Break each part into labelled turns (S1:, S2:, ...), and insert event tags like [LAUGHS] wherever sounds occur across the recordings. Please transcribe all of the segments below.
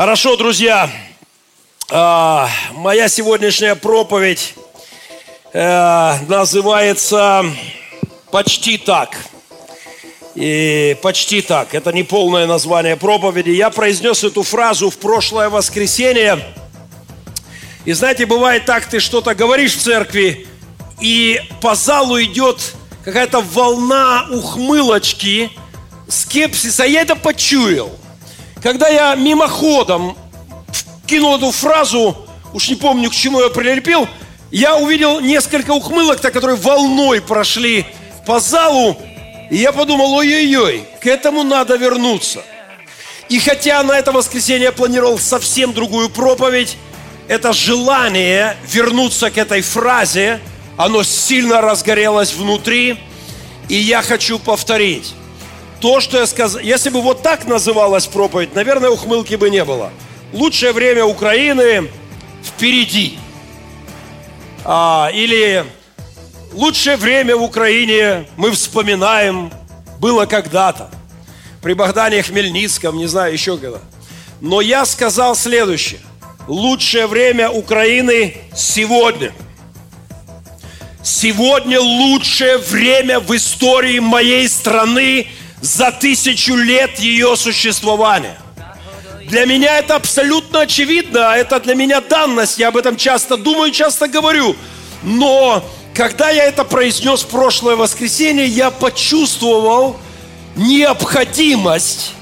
S1: Хорошо, друзья. А, моя сегодняшняя проповедь э, называется почти так. И почти так. Это не полное название проповеди. Я произнес эту фразу в прошлое воскресенье. И знаете, бывает так, ты что-то говоришь в церкви, и по залу идет какая-то волна ухмылочки, скепсиса. Я это почуял. Когда я мимоходом кинул эту фразу, уж не помню, к чему я прилепил, я увидел несколько ухмылок, которые волной прошли по залу, и я подумал, ой-ой-ой, к этому надо вернуться. И хотя на это воскресенье я планировал совсем другую проповедь, это желание вернуться к этой фразе, оно сильно разгорелось внутри, и я хочу повторить то, что я сказал. Если бы вот так называлась проповедь, наверное, ухмылки бы не было. Лучшее время Украины впереди. А, или лучшее время в Украине мы вспоминаем было когда-то. При Богдане Хмельницком, не знаю, еще когда. Но я сказал следующее. Лучшее время Украины сегодня. Сегодня лучшее время в истории моей страны – за тысячу лет ее существования. Для меня это абсолютно очевидно, это для меня данность, я об этом часто думаю, часто говорю. Но когда я это произнес в прошлое воскресенье, я почувствовал необходимость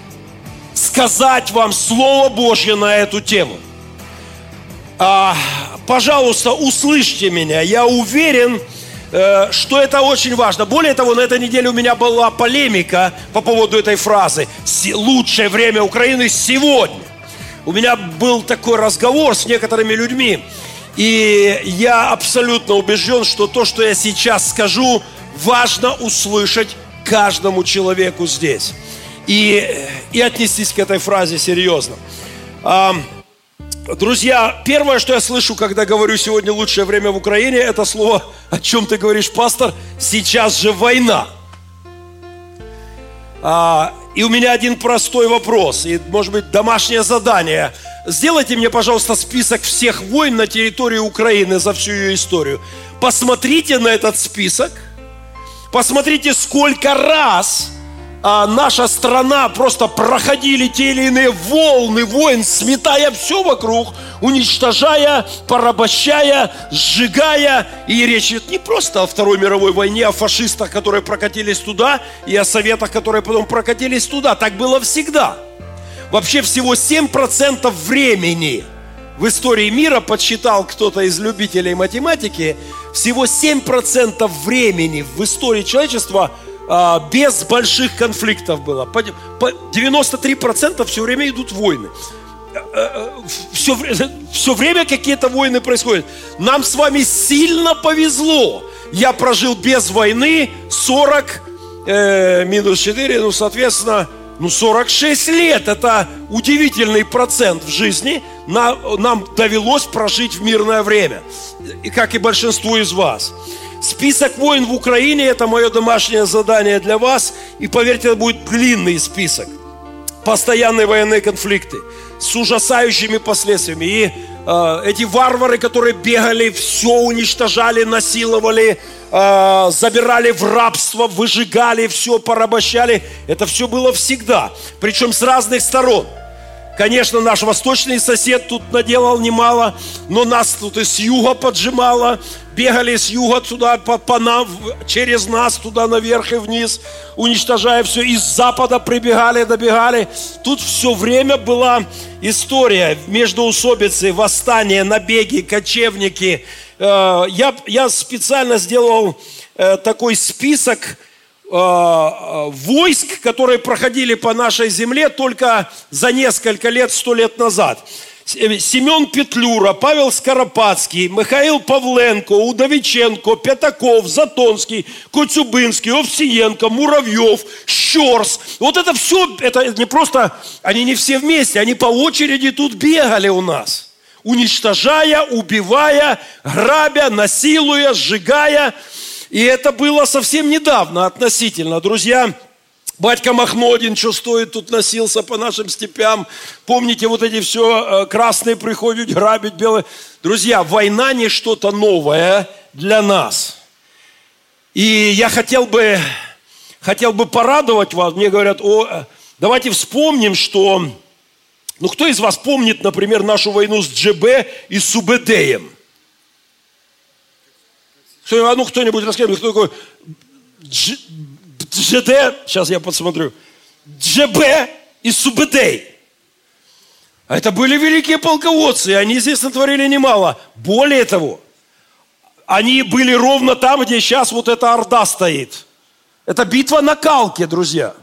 S1: сказать вам Слово Божье на эту тему. А, пожалуйста, услышьте меня. Я уверен, Э, что это очень важно. Более того, на этой неделе у меня была полемика по поводу этой фразы. Лучшее время Украины сегодня. У меня был такой разговор с некоторыми людьми. И я абсолютно убежден, что то, что я сейчас скажу, важно услышать каждому человеку здесь. И, и отнестись к этой фразе серьезно. Друзья, первое, что я слышу, когда говорю сегодня лучшее время в Украине, это слово, о чем ты говоришь, пастор, сейчас же война. А, и у меня один простой вопрос, и, может быть, домашнее задание. Сделайте мне, пожалуйста, список всех войн на территории Украины за всю ее историю. Посмотрите на этот список, посмотрите, сколько раз а, наша страна просто проходили те или иные волны войн, сметая все вокруг, уничтожая, порабощая, сжигая. И речь идет не просто о Второй мировой войне, о фашистах, которые прокатились туда, и о советах, которые потом прокатились туда. Так было всегда. Вообще всего 7% времени в истории мира, подсчитал кто-то из любителей математики, всего 7% времени в истории человечества – без больших конфликтов было. 93% все время идут войны. Все, э, э, все [LAUGHS] время какие-то войны происходят. Нам с вами сильно повезло. Я прожил без войны 40 э, минус 4, ну, соответственно, ну, 46 лет. Это удивительный процент в жизни. Нам, нам довелось прожить в мирное время. И как и большинству из вас. Список войн в Украине – это мое домашнее задание для вас. И поверьте, это будет длинный список. Постоянные военные конфликты с ужасающими последствиями. И э, эти варвары, которые бегали, все уничтожали, насиловали, э, забирали в рабство, выжигали, все порабощали. Это все было всегда. Причем с разных сторон. Конечно, наш восточный сосед тут наделал немало, но нас тут и с юга поджимало, бегали с юга туда, по, по нам, через нас туда наверх и вниз, уничтожая все. Из запада прибегали, добегали. Тут все время была история между усобицы, восстания, набеги, кочевники. Э, я, я специально сделал э, такой список войск, которые проходили по нашей земле только за несколько лет, сто лет назад. Э, Семен Петлюра, Павел Скоропадский, Михаил Павленко, Удовиченко, Пятаков, Затонский, Коцюбинский, Овсиенко, Муравьев, Щерс. Вот это все, это не просто, они не все вместе, они по очереди тут бегали у нас. Уничтожая, убивая, грабя, насилуя, сжигая. И это было совсем недавно относительно, друзья. Батька Махнодин, что стоит, тут носился по нашим степям. Помните, вот эти все э, красные приходят грабить белые. Друзья, война не что-то новое для нас. И я хотел бы, хотел бы порадовать вас. Мне говорят, о, э, давайте вспомним, что... Ну, кто из вас помнит, например, нашу войну с ДЖБ и с УБДем? Кто, а ну, кто-нибудь расскажет, кто такой ДЖД, сейчас я посмотрю, ДЖБ и Субедей. А это были великие полководцы, и они здесь натворили немало. Более того, они были ровно там, где сейчас вот эта Орда стоит. Это битва на Калке, друзья.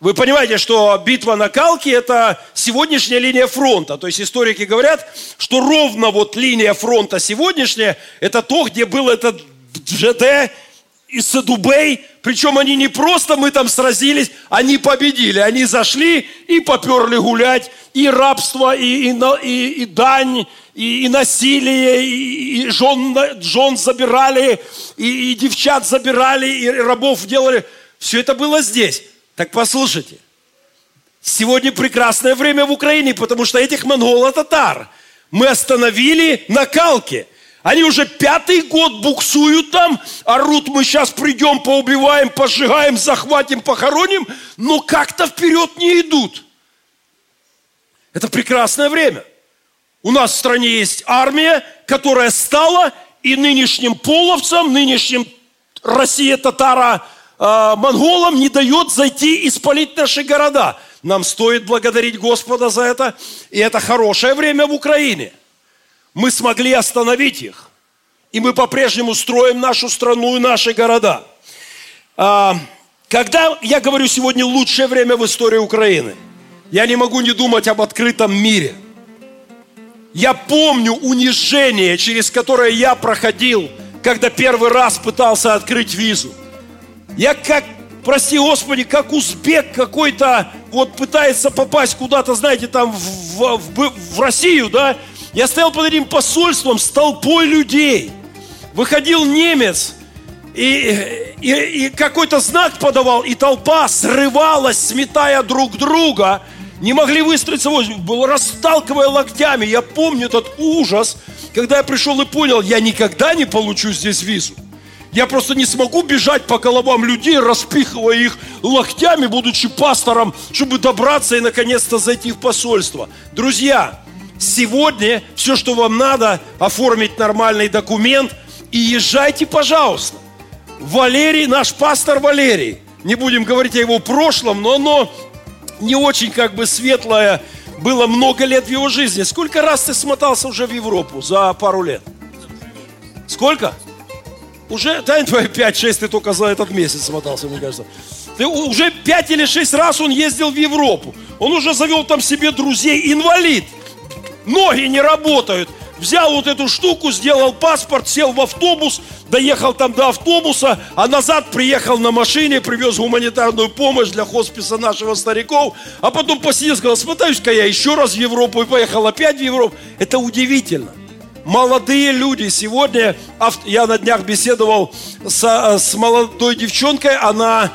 S1: Вы понимаете, что битва на Калке – это сегодняшняя линия фронта. То есть историки говорят, что ровно вот линия фронта сегодняшняя – это то, где был этот ЖД и Садубей, причем они не просто мы там сразились, они победили. Они зашли и поперли гулять. И рабство, и, и, и, и дань, и, и насилие, и, и жен, жен забирали, и, и девчат забирали, и рабов делали. Все это было здесь. Так послушайте. Сегодня прекрасное время в Украине, потому что этих монголо-татар мы остановили на Калке – они уже пятый год буксуют там, орут, мы сейчас придем, поубиваем, пожигаем, захватим, похороним, но как-то вперед не идут. Это прекрасное время. У нас в стране есть армия, которая стала и нынешним половцам, нынешним Россия, татара, э, монголам не дает зайти и спалить наши города. Нам стоит благодарить Господа за это. И это хорошее время в Украине – мы смогли остановить их. И мы по-прежнему строим нашу страну и наши города. А, когда я говорю сегодня лучшее время в истории Украины, я не могу не думать об открытом мире. Я помню унижение, через которое я проходил, когда первый раз пытался открыть визу. Я как, прости Господи, как узбек какой-то вот пытается попасть куда-то, знаете, там в, в, в Россию, да, я стоял под этим посольством с толпой людей. Выходил немец и, и, и какой-то знак подавал, и толпа срывалась, сметая друг друга. Не могли выстроиться, было расталкивая локтями. Я помню этот ужас, когда я пришел и понял, я никогда не получу здесь визу. Я просто не смогу бежать по головам людей, распихивая их локтями, будучи пастором, чтобы добраться и наконец-то зайти в посольство. Друзья, Сегодня все, что вам надо, оформить нормальный документ и езжайте, пожалуйста. Валерий, наш пастор Валерий, не будем говорить о его прошлом, но оно не очень как бы светлое, было много лет в его жизни. Сколько раз ты смотался уже в Европу за пару лет? Сколько? Уже, да, [LAUGHS] твои 5-6 ты только за этот месяц смотался, мне кажется. Ты уже 5 или 6 раз он ездил в Европу. Он уже завел там себе друзей, инвалид ноги не работают. Взял вот эту штуку, сделал паспорт, сел в автобус, доехал там до автобуса, а назад приехал на машине, привез гуманитарную помощь для хосписа нашего стариков, а потом посидел, сказал, смотаюсь-ка я еще раз в Европу и поехал опять в Европу. Это удивительно. Молодые люди сегодня, я на днях беседовал с, с молодой девчонкой, она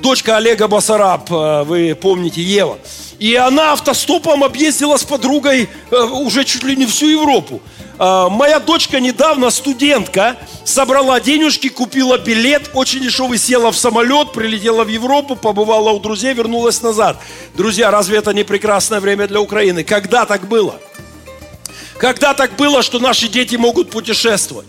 S1: дочка Олега Басараб, э, вы помните, Ева. И она автостопом объездила с подругой э, уже чуть ли не всю Европу. Э, моя дочка недавно, студентка, собрала денежки, купила билет, очень дешевый, села в самолет, прилетела в Европу, побывала у друзей, вернулась назад. Друзья, разве это не прекрасное время для Украины? Когда так было? Когда так было, что наши дети могут путешествовать?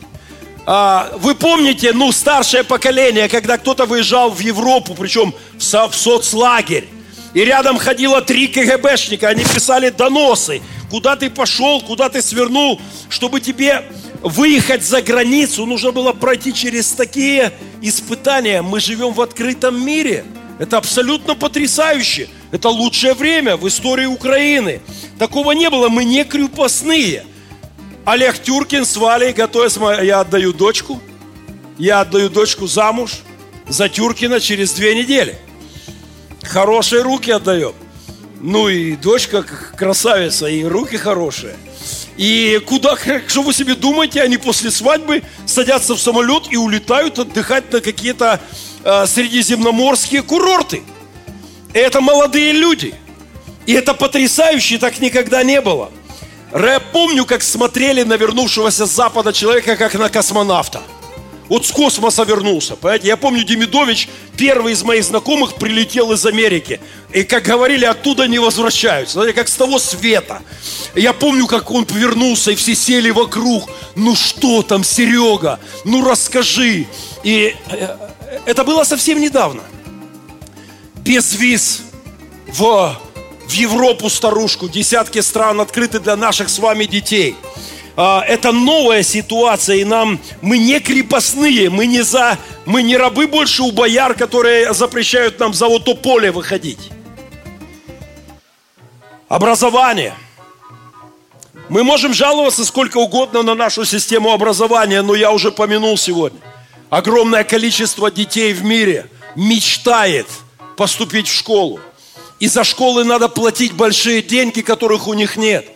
S1: А, вы помните, ну, старшее поколение, когда кто-то выезжал в Европу, причем в соцлагерь, и рядом ходило три КГБшника, они писали доносы, куда ты пошел, куда ты свернул, чтобы тебе выехать за границу, нужно было пройти через такие испытания. Мы живем в открытом мире. Это абсолютно потрясающе. Это лучшее время в истории Украины. Такого не было. Мы не крепостные. Олег Тюркин с Валей готовится. Я отдаю дочку. Я отдаю дочку замуж за Тюркина через две недели. Хорошие руки отдаем. Ну и дочка красавица, и руки хорошие. И куда, что вы себе думаете, они после свадьбы садятся в самолет и улетают отдыхать на какие-то э, средиземноморские курорты. Это молодые люди. И это потрясающе, так никогда не было. Я помню, как смотрели на вернувшегося с Запада человека, как на космонавта. Вот с космоса вернулся, понимаете? Я помню, Демидович, первый из моих знакомых, прилетел из Америки. И, как говорили, оттуда не возвращаются. Знаете, как с того света. Я помню, как он повернулся, и все сели вокруг. Ну что там, Серега? Ну расскажи. И э, это было совсем недавно. Без виз в, в Европу старушку. Десятки стран открыты для наших с вами детей – это новая ситуация, и нам, мы не крепостные, мы не за, мы не рабы больше у бояр, которые запрещают нам за вот то поле выходить. Образование. Мы можем жаловаться сколько угодно на нашу систему образования, но я уже помянул сегодня. Огромное количество детей в мире мечтает поступить в школу. И за школы надо платить большие деньги, которых у них нет.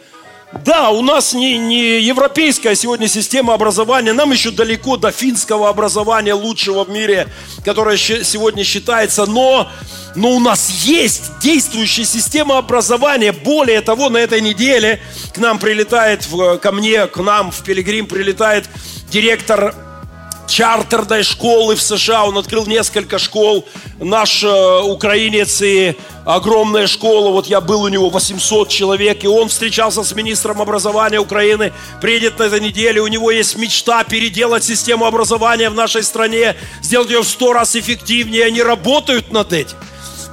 S1: Да, у нас не, не европейская сегодня система образования, нам еще далеко до финского образования лучшего в мире, которое сегодня считается, но, но у нас есть действующая система образования. Более того, на этой неделе к нам прилетает, ко мне, к нам в Пилигрим прилетает директор чартерной школы в США. Он открыл несколько школ. Наш э, украинец и огромная школа. Вот я был у него 800 человек. И он встречался с министром образования Украины. Приедет на этой неделе. У него есть мечта переделать систему образования в нашей стране. Сделать ее в сто раз эффективнее. Они работают над этим.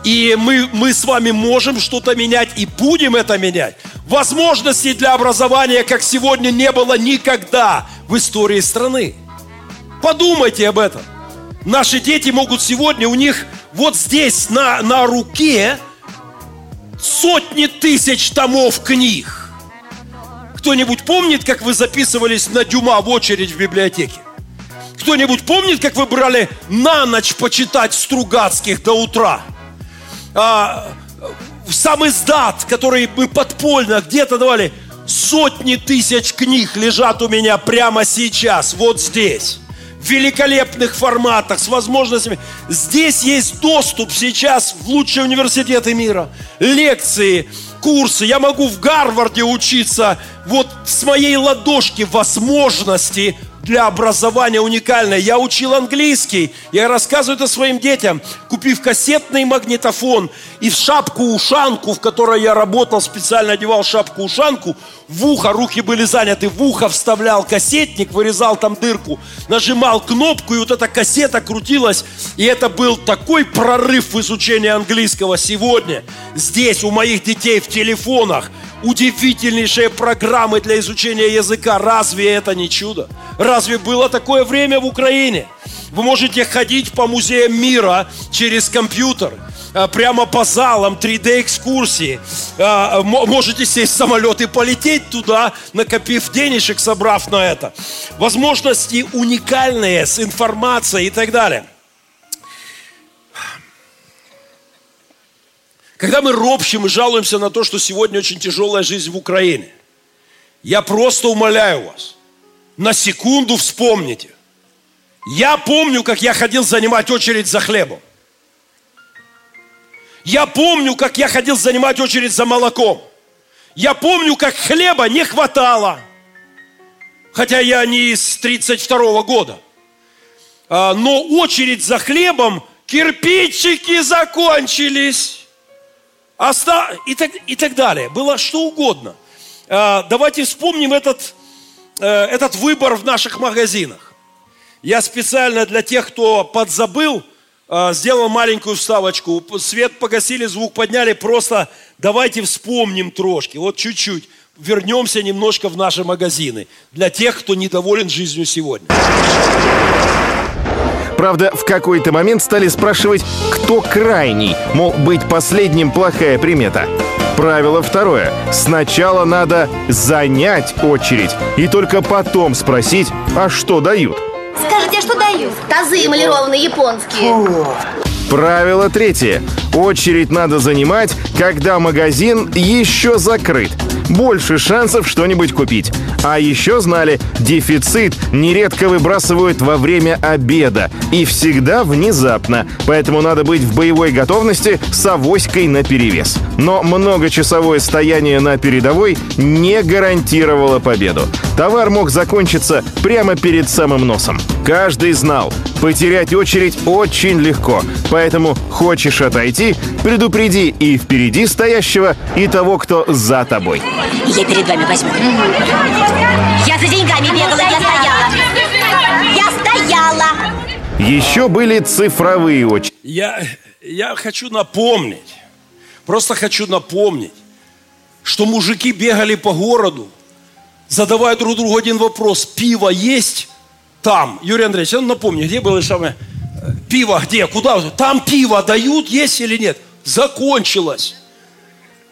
S1: И мы, мы с вами можем что-то менять и будем это менять. Возможностей для образования, как сегодня, не было никогда в истории страны. Подумайте об этом. Наши дети могут сегодня, у них вот здесь на, на руке сотни тысяч томов книг. Кто-нибудь помнит, как вы записывались на Дюма в очередь в библиотеке? Кто-нибудь помнит, как вы брали на ночь почитать Стругацких до утра? А, сам издат, который мы подпольно где-то давали, сотни тысяч книг лежат у меня прямо сейчас, вот здесь великолепных форматах, с возможностями. Здесь есть доступ сейчас в лучшие университеты мира, лекции, курсы. Я могу в Гарварде учиться вот с моей ладошки возможности для образования уникальное. Я учил английский, я рассказываю это своим детям, купив кассетный магнитофон и в шапку-ушанку, в которой я работал, специально одевал шапку-ушанку, в ухо, руки были заняты, в ухо вставлял кассетник, вырезал там дырку, нажимал кнопку, и вот эта кассета крутилась, и это был такой прорыв в изучении английского сегодня. Здесь у моих детей в телефонах удивительнейшие программы для изучения языка. Разве это не чудо? Разве было такое время в Украине? Вы можете ходить по музеям мира через компьютер а, прямо по залам 3D-экскурсии. А, можете сесть в самолет и полететь туда, накопив денежек, собрав на это. Возможности уникальные с информацией и так далее. Когда мы ропщим и жалуемся на то, что сегодня очень тяжелая жизнь в Украине, я просто умоляю вас, на секунду вспомните. Я помню, как я ходил занимать очередь за хлебом. Я помню, как я ходил занимать очередь за молоком. Я помню, как хлеба не хватало. Хотя я не из 32 -го года. А, но очередь за хлебом, кирпичики закончились оста... и, так, и так далее. Было что угодно. А, давайте вспомним этот, э, этот выбор в наших магазинах. Я специально для тех, кто подзабыл, а, сделал маленькую вставочку. Свет погасили, звук подняли. Просто давайте вспомним трошки. Вот чуть-чуть. Вернемся немножко в наши магазины. Для тех, кто недоволен жизнью сегодня.
S2: Правда, в какой-то момент стали спрашивать, кто крайний, мол, быть последним плохая примета. Правило второе. Сначала надо занять очередь и только потом спросить, а что дают.
S3: Скажите, а что дают? Тазы эмалированные японские.
S2: Правило третье. Очередь надо занимать, когда магазин еще закрыт. больше шансов что-нибудь купить. А еще знали, дефицит нередко выбрасывают во время обеда и всегда внезапно, поэтому надо быть в боевой готовности с авоськой на перевес. Но многочасовое стояние на передовой не гарантировало победу. Товар мог закончиться прямо перед самым носом. Каждый знал, потерять очередь очень легко, поэтому хочешь отойти, предупреди и впереди стоящего, и того, кто за тобой.
S4: Я перед вами возьму. Я за деньгами бегала, я стояла. Я стояла.
S2: Еще были цифровые очереди.
S1: Я, я хочу напомнить, просто хочу напомнить, что мужики бегали по городу, задавая друг другу один вопрос. Пиво есть? Там. Юрий Андреевич, ну напомни, где было самое... Пиво где? Куда? Там пиво дают, есть или нет? Закончилось.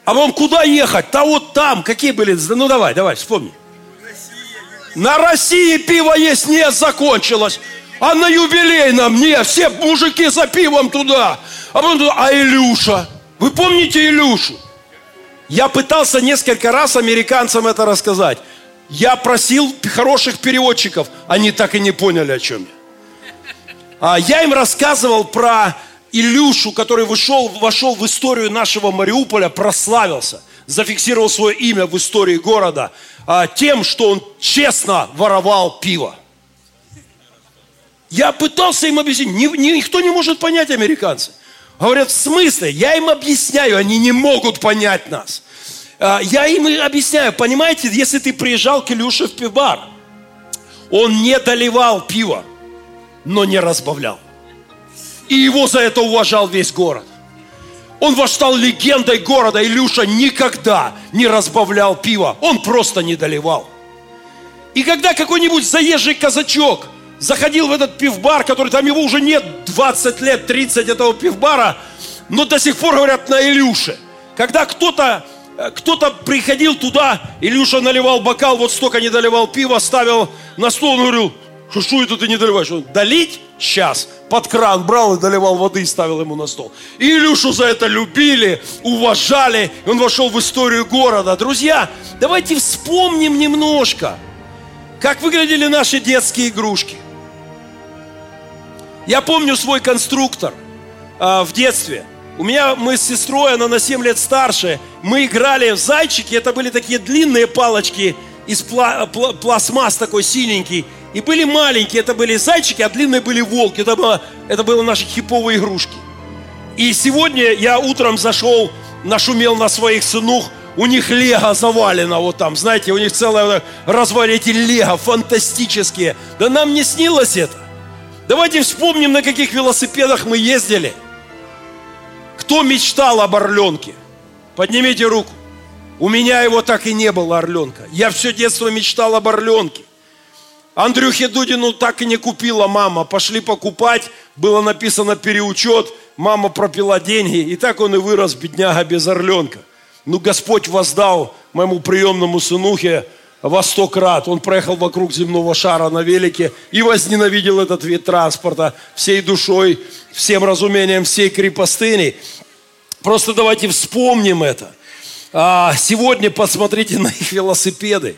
S1: А вам куда ехать? Да вот там. Какие были? Ну давай, давай, вспомни. На России пиво есть, нет, закончилось. А на юбилейном, нет, все мужики за пивом туда. А потом туда, а Илюша? Вы помните Илюшу? Я пытался несколько раз американцам это рассказать. Я просил хороших переводчиков. Они так и не поняли, о чем я. А я им рассказывал про Илюшу, который вышел, вошел в историю нашего Мариуполя, прославился, зафиксировал свое имя в истории города а, тем, что он честно воровал пиво. Я пытался им объяснить. Ни- ни- никто не может понять американцы. Говорят, в смысле? Я им объясняю, они не могут понять нас. А, Я им объясняю, понимаете, если ты приезжал к Илюше в пивбар, он не доливал пиво, но не разбавлял. И его за это уважал весь город. Он стал легендой города. Илюша никогда не разбавлял пиво. Он просто не доливал. И когда какой-нибудь заезжий казачок заходил в этот пивбар, который там его уже нет 20 лет, 30 этого пивбара, но до сих пор говорят на Илюше. Когда кто-то э, кто-то приходил туда, Илюша наливал бокал, вот столько не доливал пива, ставил на стол, он говорил, что, что это ты не доливаешь? Он, долить? Сейчас. Под кран брал и доливал воды и ставил ему на стол. И Илюшу за это любили, уважали. И он вошел в историю города. Друзья, давайте вспомним немножко, как выглядели наши детские игрушки. Я помню свой конструктор а, в детстве. У меня мы с сестрой, она на 7 лет старше, мы играли в зайчики, это были такие длинные палочки из пла- пла- пластмасс такой синенький. И были маленькие, это были зайчики, а длинные были волки. Это было, это было наши хиповые игрушки. И сегодня я утром зашел, нашумел на своих сынух, у них лего завалено вот там, знаете, у них целое развалие эти лего фантастические. Да нам не снилось это. Давайте вспомним, на каких велосипедах мы ездили. Кто мечтал об орленке? Поднимите руку. У меня его так и не было, орленка. Я все детство мечтал об орленке. Андрюхе Дудину так и не купила мама. Пошли покупать, было написано переучет, мама пропила деньги. И так он и вырос, бедняга, без орленка. Ну, Господь воздал моему приемному сынухе во сто крат. Он проехал вокруг земного шара на велике и возненавидел этот вид транспорта всей душой, всем разумением, всей крепостыни. Просто давайте вспомним это. А, сегодня посмотрите на их велосипеды.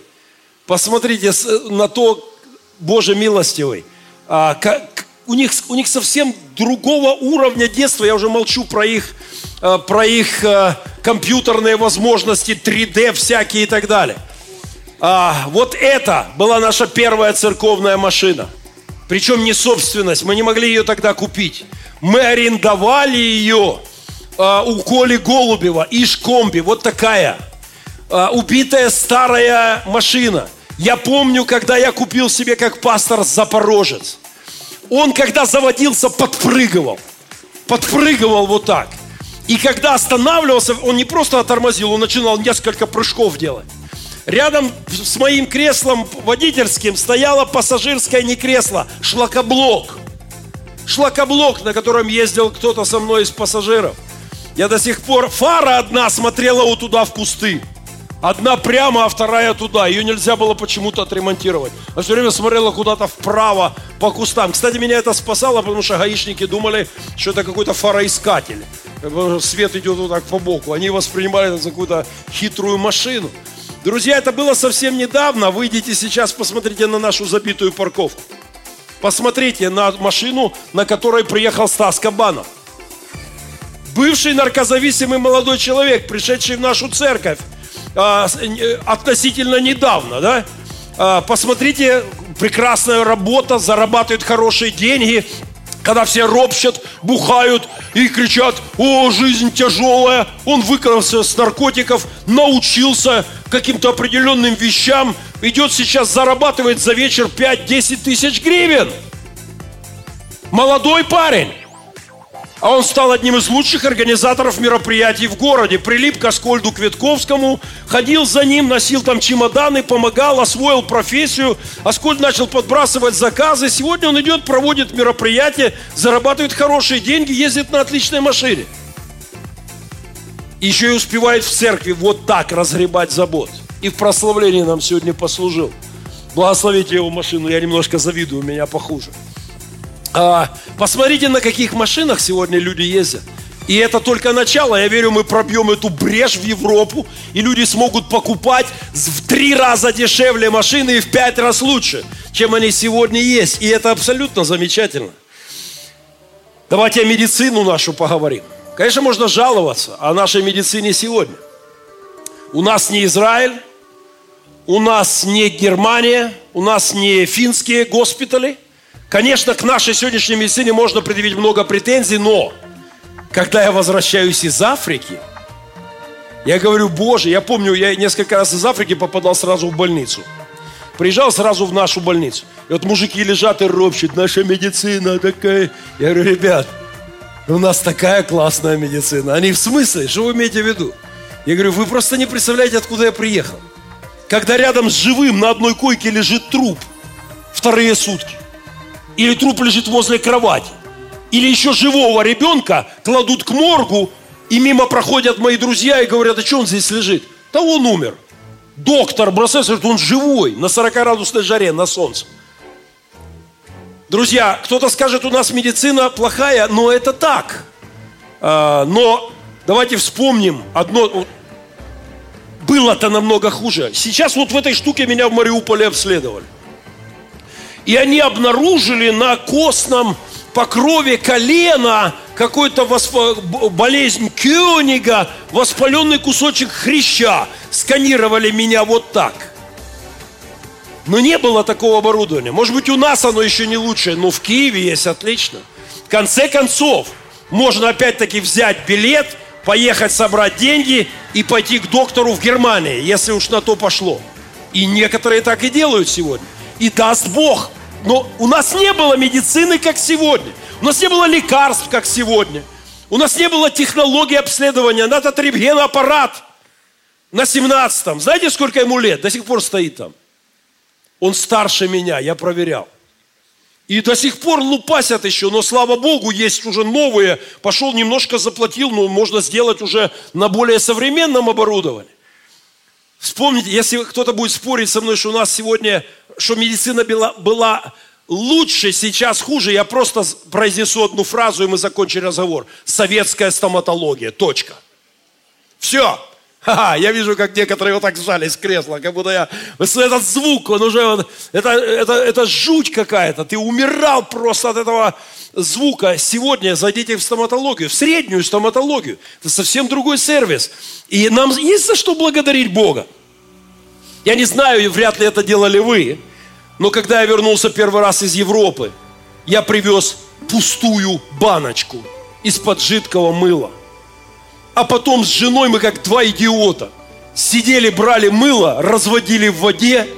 S1: Посмотрите на то, Боже милостивый, а, как- у, них, у них совсем другого уровня детства. Я уже молчу про их, а, про их а, компьютерные возможности, 3D всякие и так далее. А, вот это была наша первая церковная машина. Причем не собственность, мы не могли ее тогда купить. Мы арендовали ее а, у Коли Голубева, Ишкомби, вот такая. А, убитая старая машина. Я помню, когда я купил себе как пастор Запорожец. Он, когда заводился, подпрыгивал. Подпрыгивал вот так. И когда останавливался, он не просто тормозил, он начинал несколько прыжков делать. Рядом с моим креслом водительским стояло пассажирское не кресло, шлакоблок. Шлакоблок, на котором ездил кто-то со мной из пассажиров. Я до сих пор... Фара одна смотрела вот туда в кусты. Одна прямо, а вторая туда. Ее нельзя было почему-то отремонтировать. А все время смотрела куда-то вправо по кустам. Кстати, меня это спасало, потому что гаишники думали, что это какой-то фароискатель. Свет идет вот так по боку. Они воспринимали это за какую-то хитрую машину. Друзья, это было совсем недавно. Выйдите сейчас, посмотрите на нашу забитую парковку. Посмотрите на машину, на которой приехал Стас Кабанов. Бывший наркозависимый молодой человек, пришедший в нашу церковь относительно недавно, да? А, посмотрите, прекрасная работа, зарабатывает хорошие деньги, когда все ропщат, бухают и кричат, о, жизнь тяжелая, он выкрался с наркотиков, научился каким-то определенным вещам, идет сейчас, зарабатывает за вечер 5-10 тысяч гривен. Молодой парень. А он стал одним из лучших организаторов мероприятий в городе. Прилип к Аскольду Кветковскому, ходил за ним, носил там чемоданы, помогал, освоил профессию. Аскольд начал подбрасывать заказы. Сегодня он идет, проводит мероприятия, зарабатывает хорошие деньги, ездит на отличной машине. Еще и успевает в церкви вот так разгребать забот. И в прославлении нам сегодня послужил. Благословите его машину, я немножко завидую, у меня похуже. А, посмотрите, на каких машинах сегодня люди ездят. И это только начало. Я верю, мы пробьем эту брешь в Европу, и люди смогут покупать в три раза дешевле машины и в пять раз лучше, чем они сегодня есть. И это абсолютно замечательно. Давайте о медицину нашу поговорим. Конечно, можно жаловаться о нашей медицине сегодня. У нас не Израиль, у нас не Германия, у нас не финские госпитали – Конечно, к нашей сегодняшней медицине можно предъявить много претензий, но когда я возвращаюсь из Африки, я говорю, Боже, я помню, я несколько раз из Африки попадал сразу в больницу. Приезжал сразу в нашу больницу. И вот мужики лежат и ропщут, наша медицина такая. Я говорю, ребят, у нас такая классная медицина. Они в смысле? Что вы имеете в виду? Я говорю, вы просто не представляете, откуда я приехал. Когда рядом с живым на одной койке лежит труп вторые сутки. Или труп лежит возле кровати. Или еще живого ребенка кладут к моргу, и мимо проходят мои друзья и говорят, а что он здесь лежит? Да он умер. Доктор бросается, говорит, он живой, на 40-градусной жаре, на солнце. Друзья, кто-то скажет, у нас медицина плохая, но это так. А, но давайте вспомним одно. Было-то намного хуже. Сейчас вот в этой штуке меня в Мариуполе обследовали. И они обнаружили на костном покрове колена какой-то восп... болезнь Кёнига, воспаленный кусочек хряща. Сканировали меня вот так. Но не было такого оборудования. Может быть, у нас оно еще не лучшее, но в Киеве есть отлично. В конце концов, можно опять-таки взять билет, поехать собрать деньги и пойти к доктору в Германии, если уж на то пошло. И некоторые так и делают сегодня. И даст Бог. Но у нас не было медицины, как сегодня. У нас не было лекарств, как сегодня. У нас не было технологии обследования. Надо аппарат на 17-м. Знаете, сколько ему лет? До сих пор стоит там. Он старше меня, я проверял. И до сих пор лупасят еще, но слава Богу, есть уже новые. Пошел, немножко заплатил, но можно сделать уже на более современном оборудовании. Вспомните, если кто-то будет спорить со мной, что у нас сегодня, что медицина была, была лучше, сейчас хуже, я просто произнесу одну фразу, и мы закончим разговор. Советская стоматология. Точка. Все. Ха-ха, я вижу, как некоторые вот так сжались с кресла, как будто я... Этот звук, он уже... Вот, это, это, это жуть какая-то. Ты умирал просто от этого звука. Сегодня зайдите в стоматологию, в среднюю стоматологию. Это совсем другой сервис. И нам есть за что благодарить Бога. Я не знаю, вряд ли это делали вы, но когда я вернулся первый раз из Европы, я привез пустую баночку из-под жидкого мыла. А потом с женой мы как два идиота сидели, брали мыло, разводили в воде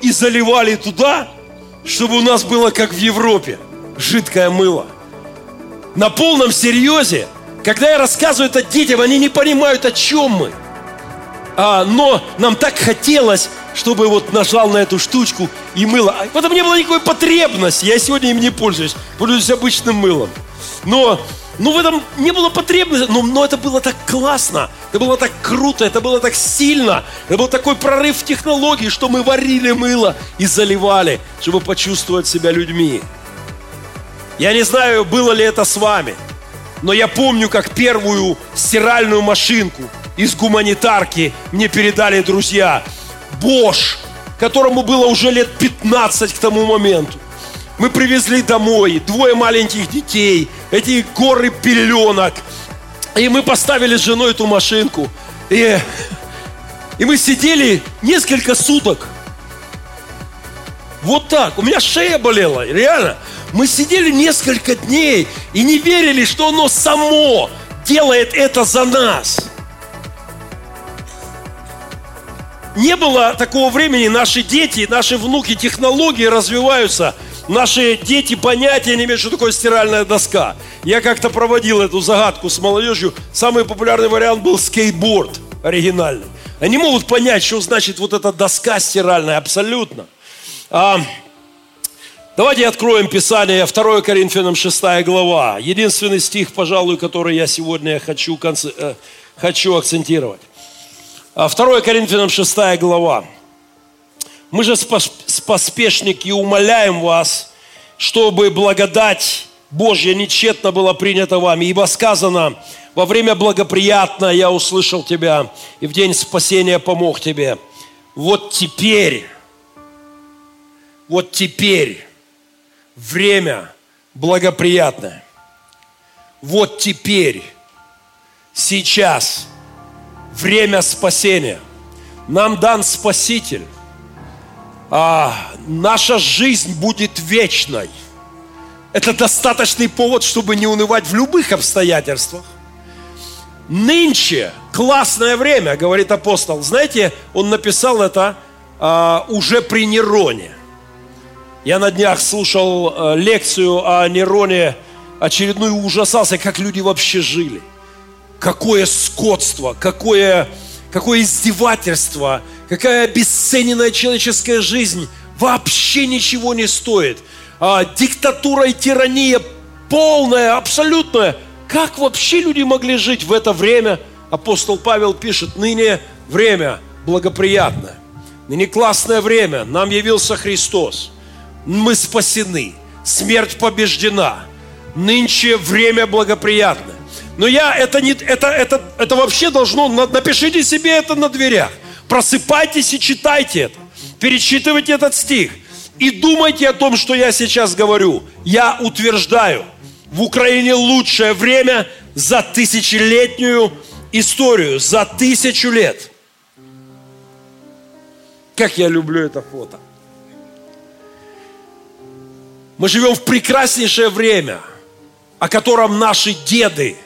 S1: и заливали туда, чтобы у нас было как в Европе – жидкое мыло. На полном серьезе, когда я рассказываю это детям, они не понимают, о чем мы. А, но нам так хотелось, чтобы вот нажал на эту штучку и мыло. А потом не было никакой потребности. Я сегодня им не пользуюсь. Пользуюсь обычным мылом. Но ну, в этом не было потребности, но, но это было так классно, это было так круто, это было так сильно, это был такой прорыв в технологии, что мы варили мыло и заливали, чтобы почувствовать себя людьми. Я не знаю, было ли это с вами, но я помню, как первую стиральную машинку из гуманитарки мне передали друзья. Бош, которому было уже лет 15 к тому моменту. Мы привезли домой двое маленьких детей, эти горы пеленок. И мы поставили с женой эту машинку. И, и мы сидели несколько суток. Вот так. У меня шея болела, реально. Мы сидели несколько дней и не верили, что оно само делает это за нас. Не было такого времени, наши дети, наши внуки, технологии развиваются. Наши дети понятия не имеют, что такое стиральная доска. Я как-то проводил эту загадку с молодежью. Самый популярный вариант был скейтборд оригинальный. Они могут понять, что значит вот эта доска стиральная, абсолютно. А, Давайте откроем Писание, 2 Коринфянам 6 глава. Единственный стих, пожалуй, который я сегодня хочу, э, хочу акцентировать. 2 а, Коринфянам 6 глава. Мы же поспешники умоляем вас, чтобы благодать Божья нечетно была принята вами, ибо сказано, во время благоприятное я услышал тебя, и в день спасения помог тебе. Вот теперь, вот теперь время благоприятное. Вот теперь, сейчас, время спасения. Нам дан Спаситель. А наша жизнь будет вечной. Это достаточный повод, чтобы не унывать в любых обстоятельствах. Нынче классное время, говорит апостол. Знаете, он написал это а, уже при Нероне. Я на днях слушал э, лекцию о Нероне, очередную ужасался, как люди вообще жили. Какое скотство, какое, какое издевательство, какая обесцененная человеческая жизнь вообще ничего не стоит. А, диктатура и тирания полная, абсолютная. Как вообще люди могли жить в это время? Апостол Павел пишет, ныне время благоприятное, ныне классное время, нам явился Христос – мы спасены, смерть побеждена, нынче время благоприятное. Но я, это, не, это, это, это вообще должно, напишите себе это на дверях. Просыпайтесь и читайте это. Перечитывайте этот стих. И думайте о том, что я сейчас говорю. Я утверждаю, в Украине лучшее время за тысячелетнюю историю, за тысячу лет. Как я люблю это фото. Мы живем в прекраснейшее время, о котором наши деды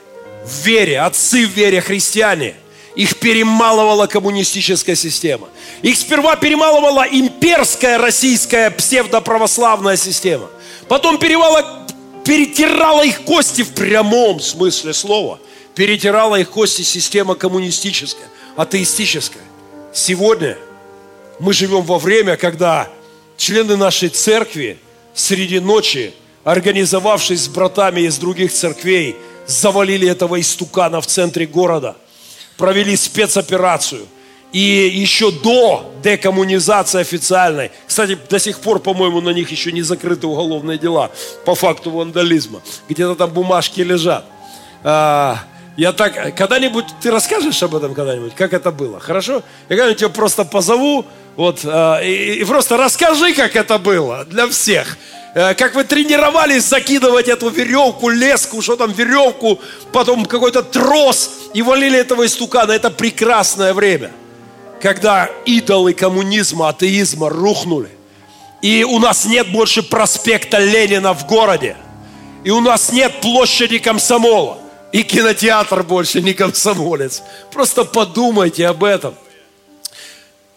S1: в вере, отцы в вере, христиане, их перемалывала коммунистическая система. Их сперва перемалывала имперская российская псевдоправославная система. Потом перевала, перетирала их кости в прямом смысле слова. Перетирала их кости система коммунистическая, атеистическая. Сегодня мы живем во время, когда члены нашей церкви – среди ночи, организовавшись с братами из других церквей, завалили этого истукана в центре города, провели спецоперацию. И еще до декоммунизации официальной, кстати, до сих пор, по-моему, на них еще не закрыты уголовные дела по факту вандализма. Где-то там бумажки лежат. А, я так, когда-нибудь, ты расскажешь об этом когда-нибудь, как это было, хорошо? Я когда-нибудь тебя просто позову, вот, а, и, и просто расскажи, как это было для всех. Э, как вы тренировались закидывать эту веревку, леску, что там, веревку, потом какой-то трос и валили этого истукана. Это прекрасное время, когда идолы коммунизма, атеизма рухнули. И у нас нет больше проспекта Ленина в городе. И у нас нет площади комсомола. И кинотеатр больше не комсомолец. Просто подумайте об этом.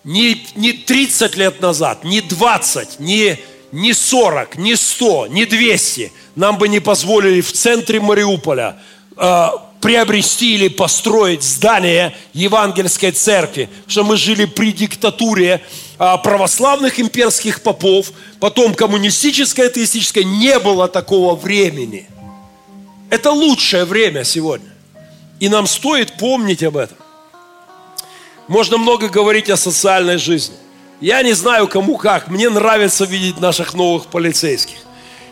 S1: Не, не 30 лет назад, не 20, не, не 40, не 100, не 200 нам бы не позволили в центре Мариуполя э, приобрести или построить здание евангельской церкви, что мы жили при диктатуре э, православных имперских попов, потом коммунистической, атеистической, не было такого времени. Это лучшее время сегодня. И нам стоит помнить об этом. Можно много говорить о социальной жизни. Я не знаю, кому как. Мне нравится видеть наших новых полицейских.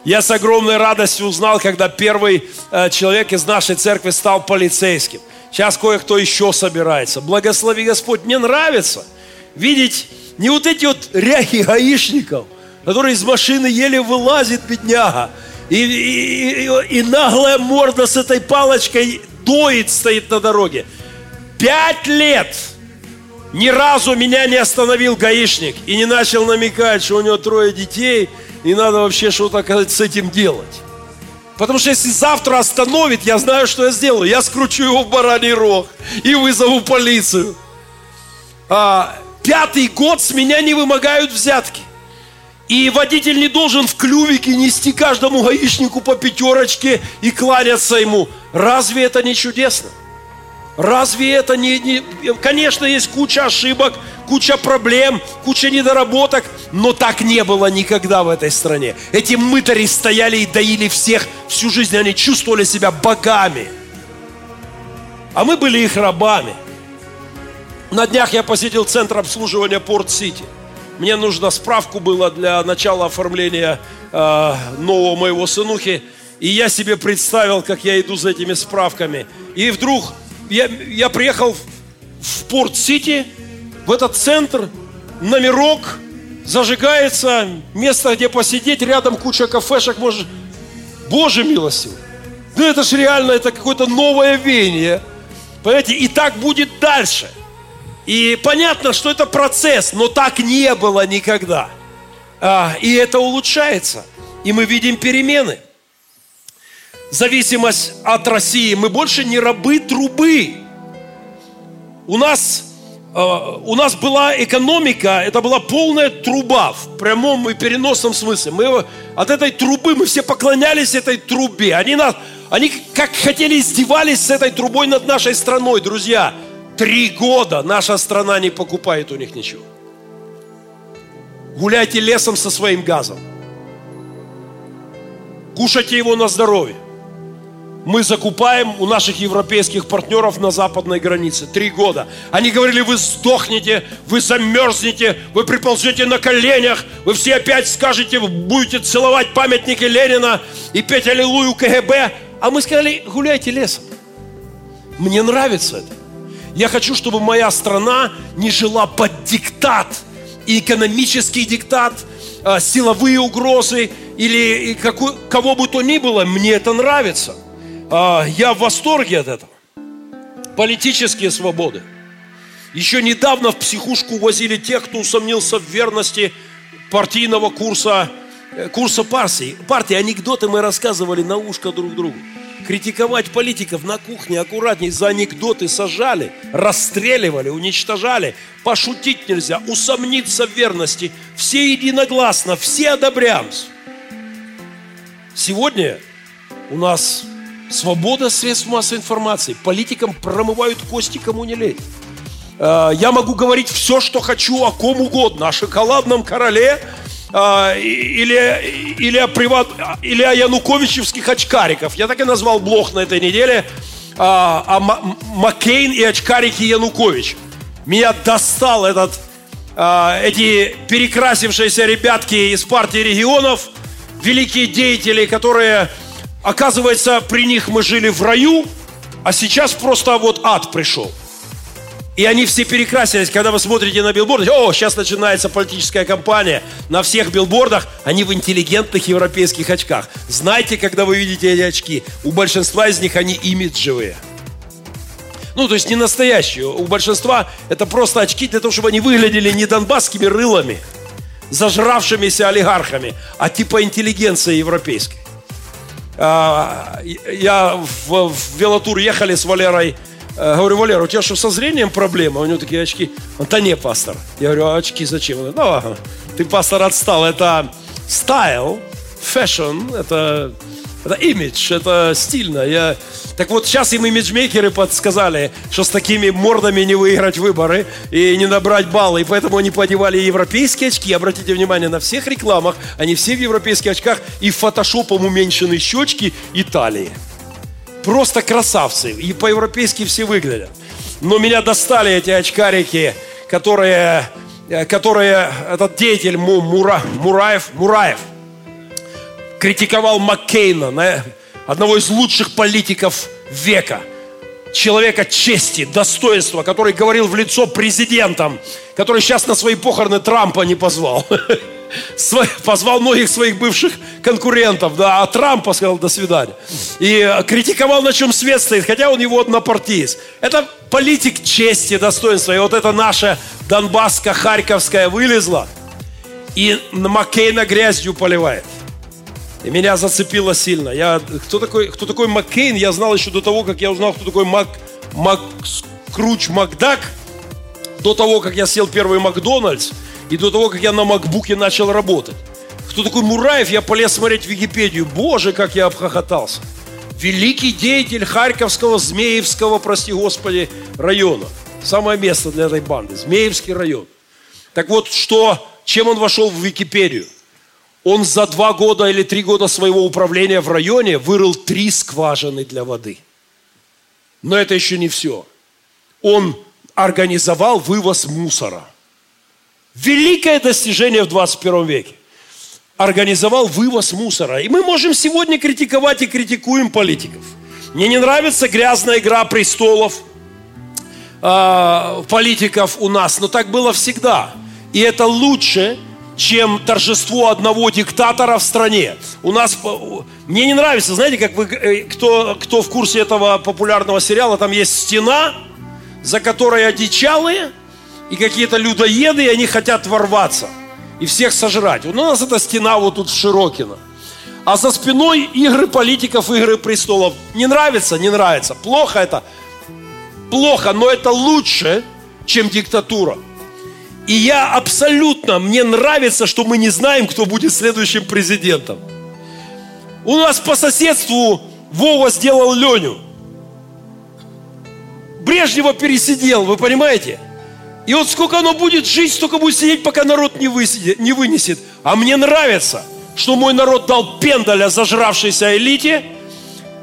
S1: Я с огромной радостью узнал, когда первый э, человек из нашей церкви стал полицейским. Сейчас кое-кто еще собирается. Благослови Господь. Мне нравится видеть Не вот эти вот ряхи гаишников, которые из машины еле вылазит, бедняга. И, и, и, и наглая морда с этой палочкой доит стоит на дороге. Пять лет ни разу меня не остановил гаишник и не начал намекать, что у него трое детей, и надо вообще что-то с этим делать. Потому что если завтра остановит, я знаю, что я сделаю. Я скручу его в бараний рог и вызову полицию. А, пятый год с меня не вымогают взятки. И водитель не должен в клювике нести каждому гаишнику по пятерочке и кланяться ему. Разве это не чудесно? Разве это не, не... Конечно, есть куча ошибок, куча проблем, куча недоработок, но так не было никогда в этой стране. Эти мытари стояли и доили всех всю жизнь, они чувствовали себя богами. А мы были их рабами. На днях я посетил центр обслуживания Порт-Сити. Мне нужно справку было для начала оформления э, нового моего сынухи. И я себе представил, как я иду за этими справками. И вдруг я, я приехал в Порт-Сити, в этот центр, номерок, зажигается, место, где посидеть, рядом куча кафешек, может, Боже милостивый. Ну это же реально, это какое-то новое веяние. Понимаете, и так будет дальше. И понятно, что это процесс, но так не было никогда. А, и это улучшается. И мы видим перемены зависимость от России. Мы больше не рабы трубы. У нас, э, у нас была экономика, это была полная труба в прямом и переносном смысле. Мы от этой трубы, мы все поклонялись этой трубе. Они, нас, они как хотели издевались с этой трубой над нашей страной, друзья. Три года наша страна не покупает у них ничего. Гуляйте лесом со своим газом. Кушайте его на здоровье мы закупаем у наших европейских партнеров на западной границе. Три года. Они говорили, вы сдохнете, вы замерзнете, вы приползете на коленях, вы все опять скажете, будете целовать памятники Ленина и петь аллилуйю КГБ. А мы сказали, гуляйте лесом. Мне нравится это. Я хочу, чтобы моя страна не жила под диктат, и экономический диктат, а, силовые угрозы или какой, кого бы то ни было. Мне это нравится. А, я в восторге от этого. Политические свободы. Еще недавно в психушку возили тех, кто усомнился в верности партийного курса, э, курса партии. Партии, анекдоты мы рассказывали на ушко друг другу. Критиковать политиков на кухне аккуратней за анекдоты сажали, расстреливали, уничтожали. Пошутить нельзя, усомниться в верности. Все единогласно, все одобряемся. Сегодня у нас Свобода средств массовой информации. Политикам промывают кости, кому не лень. А, я могу говорить все, что хочу о ком угодно. О шоколадном короле, а, или, или, о, приват, или о януковичевских очкариков. Я так и назвал блог на этой неделе. А, о Маккейн и очкарики Янукович. Меня достал этот, эти перекрасившиеся ребятки из партии регионов, великие деятели, которые Оказывается, при них мы жили в раю, а сейчас просто вот ад пришел. И они все перекрасились. Когда вы смотрите на билборды, о, сейчас начинается политическая кампания. На всех билбордах они в интеллигентных европейских очках. Знаете, когда вы видите эти очки, у большинства из них они имиджевые. Ну, то есть не настоящие. У большинства это просто очки для того, чтобы они выглядели не донбасскими рылами, зажравшимися олигархами, а типа интеллигенция европейской. А, я в, велотур ехали с Валерой. Э, говорю, Валера, у тебя что, со зрением проблема? У него такие очки. Он, да не, пастор. Я говорю, а очки зачем? Он, ну, ты, пастор, отстал. Это style, fashion, это это имидж, это стильно. Я... Так вот, сейчас им имиджмейкеры подсказали, что с такими мордами не выиграть выборы и не набрать баллы. И поэтому они подевали европейские очки. Обратите внимание, на всех рекламах они все в европейских очках и фотошопом уменьшены щечки и талии. Просто красавцы. И по-европейски все выглядят. Но меня достали эти очкарики, которые, э, которые этот деятель Мура, Мураев, Мураев – критиковал Маккейна, одного из лучших политиков века. человека чести, достоинства, который говорил в лицо президентам, который сейчас на свои похороны Трампа не позвал. [LAUGHS] Позвал многих своих бывших конкурентов, да, а Трампа сказал до свидания. И критиковал, на чем свет стоит, хотя он его однопартиец. Это политик чести, достоинства. И вот это наша Донбасска, Харьковская вылезла и Маккейна грязью поливает. И меня зацепило сильно. Я, кто, такой, кто такой Маккейн, я знал еще до того, как я узнал, кто такой Мак, Мак, Скруч Макдак. До того, как я сел первый Макдональдс. И до того, как я на Макбуке начал работать. Кто такой Мураев, я полез смотреть в Википедию. Боже, как я обхохотался. Великий деятель Харьковского, Змеевского, прости господи, района. Самое место для этой банды. Змеевский район. Так вот, что, чем он вошел в Википедию? Он за два года или три года своего управления в районе вырыл три скважины для воды. Но это еще не все. Он организовал вывоз мусора. Великое достижение в 21 веке. Организовал вывоз мусора. И мы можем сегодня критиковать и критикуем политиков. Мне не нравится грязная игра престолов э, политиков у нас, но так было всегда. И это лучше, чем торжество одного диктатора в стране. У нас, мне не нравится, знаете, как вы, э, кто, кто в курсе этого популярного сериала, там есть стена, за которой одичалые и какие-то людоеды, и они хотят ворваться и всех сожрать. У нас эта стена вот тут в Широкино. А за спиной игры политиков, игры престолов. Не нравится? Не нравится. Плохо это? Плохо, но это лучше, чем диктатура. И я абсолютно, мне нравится, что мы не знаем, кто будет следующим президентом. У нас по соседству Вова сделал Леню. Брежнева пересидел, вы понимаете? И вот сколько оно будет жить, столько будет сидеть, пока народ не, высидит, не вынесет. А мне нравится, что мой народ дал пендаля зажравшейся элите.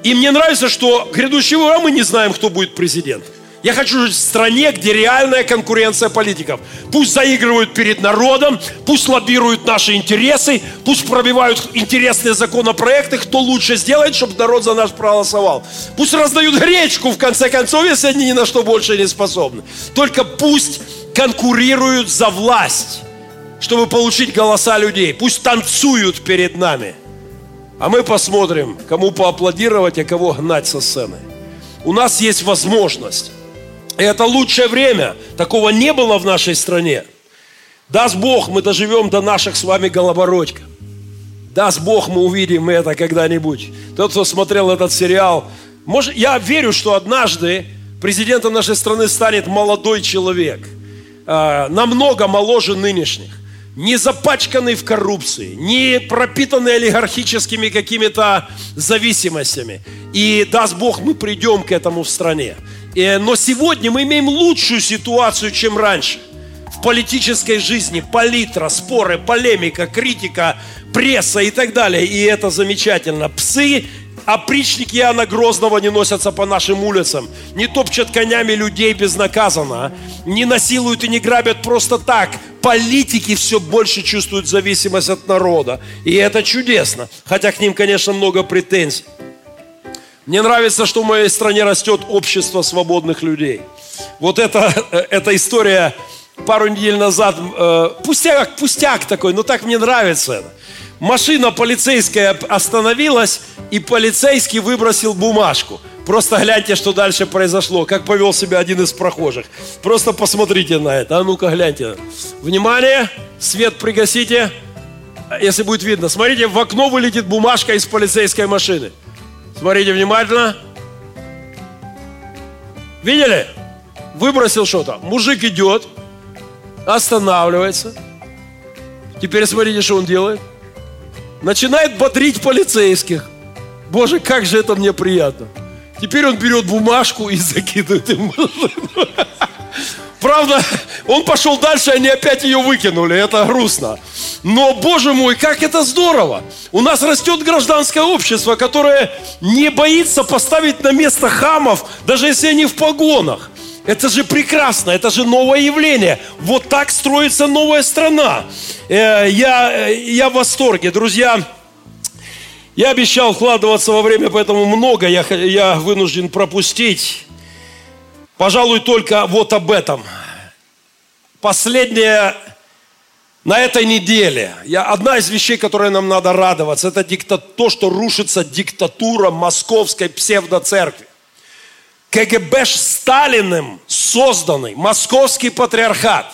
S1: И мне нравится, что грядущего мы не знаем, кто будет президентом. Я хочу жить в стране, где реальная конкуренция политиков. Пусть заигрывают перед народом, пусть лоббируют наши интересы, пусть пробивают интересные законопроекты, кто лучше сделает, чтобы народ за нас проголосовал. Пусть раздают гречку, в конце концов, если они ни на что больше не способны. Только пусть конкурируют за власть, чтобы получить голоса людей. Пусть танцуют перед нами. А мы посмотрим, кому поаплодировать, а кого гнать со сцены. У нас есть возможность и это лучшее время. Такого не было в нашей стране. Даст Бог, мы доживем до наших с вами голобородька. Даст Бог, мы увидим это когда-нибудь. Тот, кто смотрел этот сериал, может, я верю, что однажды президентом нашей страны станет молодой человек, э, намного моложе нынешних, не запачканный в коррупции, не пропитанный олигархическими какими-то зависимостями. И даст Бог, мы придем к этому в стране. Э, но сегодня мы имеем лучшую ситуацию, чем раньше. В политической жизни палитра, споры, полемика, критика, пресса и так далее. И это замечательно. Псы опричники Иоанна Грозного не носятся по нашим улицам, не топчат конями людей безнаказанно, не насилуют и не грабят просто так. Политики все больше чувствуют зависимость от народа. И это чудесно. Хотя к ним, конечно, много претензий. Мне нравится, что в моей стране растет общество свободных людей. Вот это, э, эта история пару недель назад, э, пустяк, пустяк такой, но так мне нравится это. Машина полицейская остановилась, и полицейский выбросил бумажку. Просто гляньте, что дальше произошло, как повел себя один из прохожих. Просто посмотрите на это. А ну-ка, гляньте. Внимание, свет пригасите, если будет видно. Смотрите, в окно вылетит бумажка из полицейской машины. Смотрите внимательно. Видели? Выбросил что-то. Мужик идет, останавливается. Теперь смотрите, что он делает. Начинает бодрить полицейских. Боже, как же это мне приятно. Теперь он берет бумажку и закидывает им. [LAUGHS] Правда, он пошел дальше, они опять ее выкинули. Это грустно. Но, боже мой, как это здорово! У нас растет гражданское общество, которое не боится поставить на место хамов, даже если они в погонах. Это же прекрасно, это же новое явление. Вот так строится новая страна. Э, я, э, я в восторге. Друзья, я обещал вкладываться во время, поэтому много я, я вынужден пропустить. Пожалуй, только вот об этом. Последнее на этой неделе, я, одна из вещей, которой нам надо радоваться, это дикта, то, что рушится диктатура московской псевдоцеркви. КГБ Сталиным созданный московский патриархат,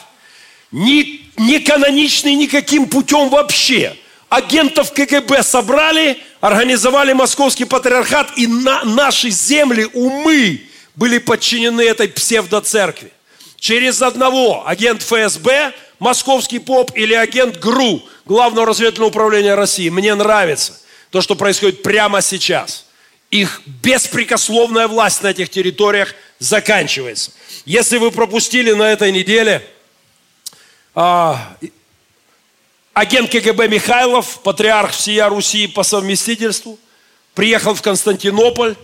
S1: не, не каноничный никаким путем вообще. Агентов КГБ собрали, организовали московский патриархат, и на наши земли, умы были подчинены этой псевдоцеркви. Через одного агент ФСБ – московский поп или агент ГРУ, Главного разведывательного управления России. Мне нравится то, что происходит прямо сейчас. Их беспрекословная власть на этих территориях заканчивается. Если вы пропустили на этой неделе, а, агент КГБ Михайлов, патриарх всея Руси по совместительству, приехал в Константинополь,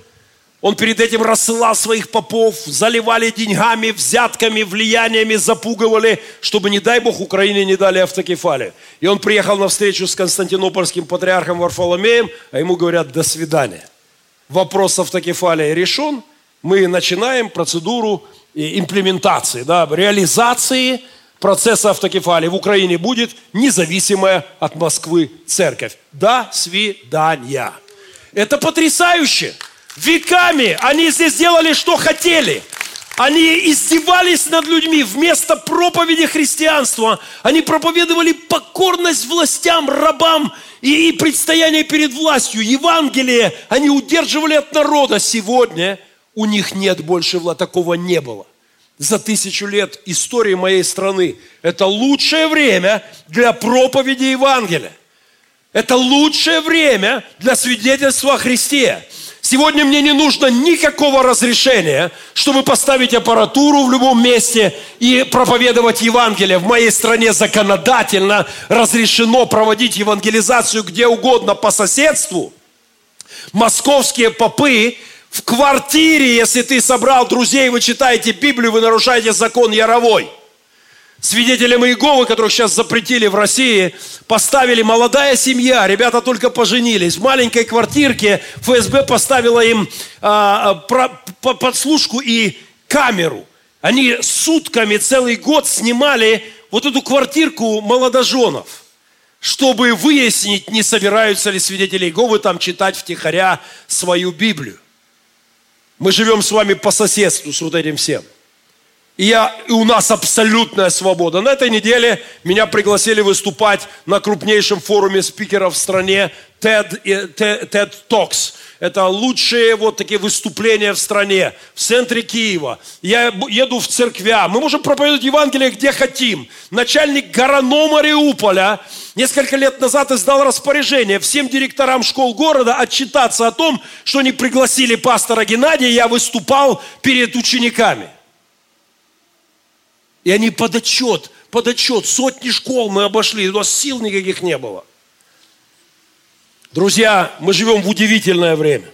S1: он перед этим рассылал своих попов, заливали деньгами, взятками, влияниями, запугивали, чтобы, не дай Бог, Украине не дали автокефалию. И он приехал на встречу с константинопольским патриархом Варфоломеем, а ему говорят «до свидания». Вопрос автокефалии решен, мы начинаем процедуру имплементации, да, реализации процесса автокефалии. В Украине будет независимая от Москвы церковь. До свидания. Это потрясающе. Веками они здесь делали, что хотели. Они издевались над людьми. Вместо проповеди христианства они проповедовали покорность властям, рабам и, предстояние перед властью. Евангелие они удерживали от народа. Сегодня у них нет больше власти. Такого не было. За тысячу лет истории моей страны. Это лучшее время для проповеди Евангелия. Это лучшее время для свидетельства о Христе. Сегодня мне не нужно никакого разрешения, чтобы поставить аппаратуру в любом месте и проповедовать Евангелие. В моей стране законодательно разрешено проводить евангелизацию где угодно по соседству. Московские попы в квартире, если ты собрал друзей, вы читаете Библию, вы нарушаете закон Яровой – свидетелям Иеговы, которых сейчас запретили в России, поставили молодая семья, ребята только поженились. В маленькой квартирке ФСБ поставила им а, про, по, подслушку и камеру. Они сутками целый год снимали вот эту квартирку молодоженов, чтобы выяснить, не собираются ли свидетели Иеговы там читать втихаря свою Библию. Мы живем с вами по соседству с вот этим всем. И, я, и у нас абсолютная свобода. На этой неделе меня пригласили выступать на крупнейшем форуме спикеров в стране TED, TED, Talks. Это лучшие вот такие выступления в стране, в центре Киева. Я еду в церквя. Мы можем проповедовать Евангелие где хотим. Начальник Гороно Мариуполя несколько лет назад издал распоряжение всем директорам школ города отчитаться о том, что они пригласили пастора Геннадия, я выступал перед учениками. И они под отчет, под отчет, сотни школ мы обошли, у нас сил никаких не было. Друзья, мы живем в удивительное время.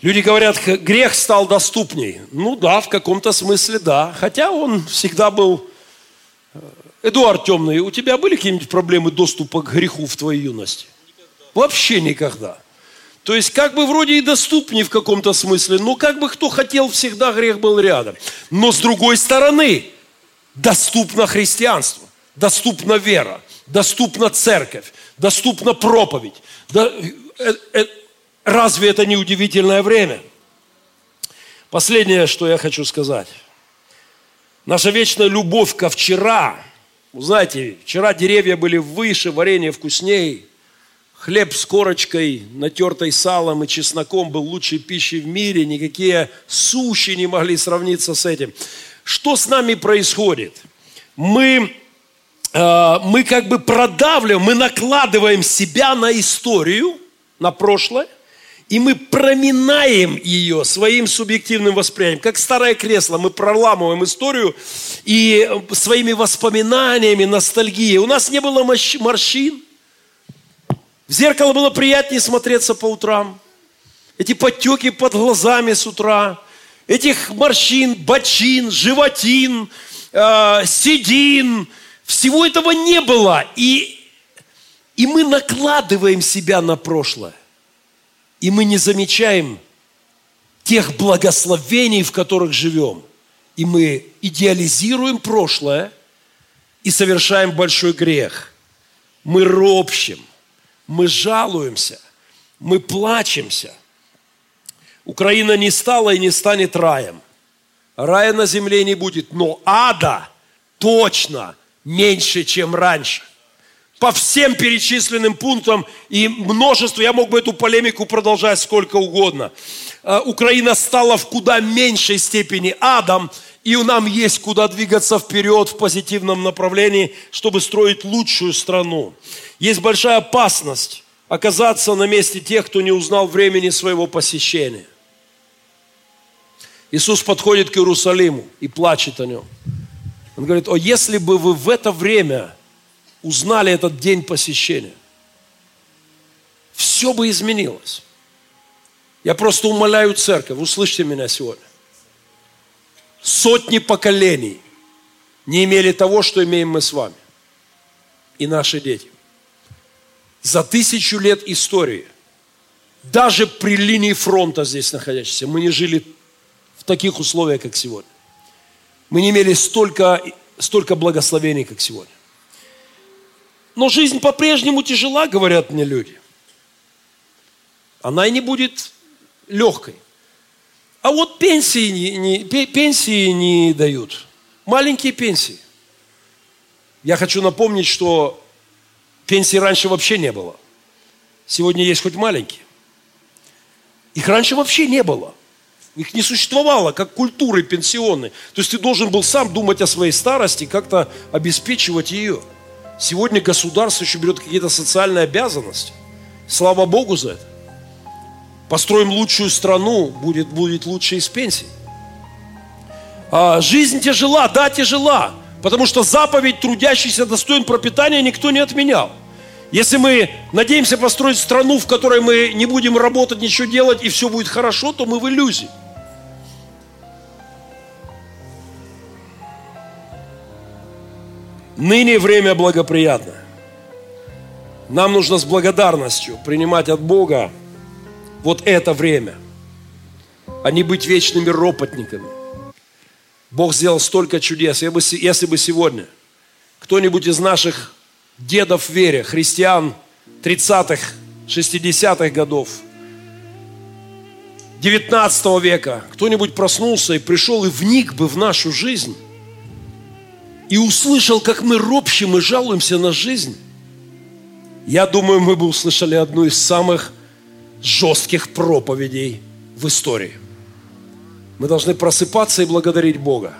S1: Люди говорят, грех стал доступней. Ну да, в каком-то смысле да. Хотя он всегда был... Э, Эдуард Темный, у тебя были какие-нибудь проблемы доступа к греху в твоей юности? Никогда. Вообще никогда. То есть как бы вроде и доступнее в каком-то смысле, но как бы кто хотел, всегда грех был рядом. Но с другой стороны, доступно христианство, доступна вера, доступна церковь, доступна проповедь. Да, э, э, разве это не удивительное время? Последнее, что я хочу сказать. Наша вечная любовь ко вчера. Знаете, вчера деревья были выше, варенье вкуснее – Хлеб с корочкой, натертой салом и чесноком был лучшей пищей в мире. Никакие суши не могли сравниться с этим. Что с нами происходит? Мы, э, мы как бы продавливаем, мы накладываем себя на историю, на прошлое, и мы проминаем ее своим субъективным восприятием. Как старое кресло, мы проламываем историю и своими воспоминаниями, ностальгией. У нас не было морщин, в зеркало было приятнее смотреться по утрам. Эти подтеки под глазами с утра, этих морщин, бочин, животин, э, седин, всего этого не было. И, и мы накладываем себя на прошлое. И мы не замечаем тех благословений, в которых живем. И мы идеализируем прошлое и совершаем большой грех. Мы ропщим, мы жалуемся, мы плачемся. Украина не стала и не станет раем. Рая на земле не будет, но ада точно меньше, чем раньше – по всем перечисленным пунктам и множество, я мог бы эту полемику продолжать сколько угодно. Э, Украина стала в куда меньшей степени адом, и нам есть куда двигаться вперед в позитивном направлении, чтобы строить лучшую страну. Есть большая опасность оказаться на месте тех, кто не узнал времени своего посещения. Иисус подходит к Иерусалиму и плачет о нем. Он говорит, о, если бы вы в это время узнали этот день посещения, все бы изменилось. Я просто умоляю церковь, услышьте меня сегодня. Сотни поколений не имели того, что имеем мы с вами и наши дети. За тысячу лет истории, даже при линии фронта здесь находящейся, мы не жили в таких условиях, как сегодня. Мы не имели столько, столько благословений, как сегодня. Но жизнь по-прежнему тяжела, говорят мне люди. Она и не будет легкой. А вот пенсии не, не, пенсии не дают. Маленькие пенсии. Я хочу напомнить, что пенсий раньше вообще не было. Сегодня есть хоть маленькие. Их раньше вообще не было. Их не существовало, как культуры пенсионной. То есть ты должен был сам думать о своей старости, как-то обеспечивать ее. Сегодня государство еще берет какие-то социальные обязанности. Слава Богу за это. Построим лучшую страну, будет, будет лучше из пенсий. А, жизнь тяжела, да, тяжела. Потому что заповедь трудящийся достоин пропитания никто не отменял. Если мы надеемся построить страну, в которой мы не будем работать, ничего делать, и все будет хорошо, то мы в иллюзии. Ныне время благоприятно. Нам нужно с благодарностью принимать от Бога вот это время, а не быть вечными ропотниками. Бог сделал столько чудес. Если бы сегодня кто-нибудь из наших дедов в вере, христиан 30-х, 60-х годов, 19 века, кто-нибудь проснулся и пришел и вник бы в нашу жизнь, и услышал, как мы ропщим и жалуемся на жизнь, я думаю, мы бы услышали одну из самых жестких проповедей в истории. Мы должны просыпаться и благодарить Бога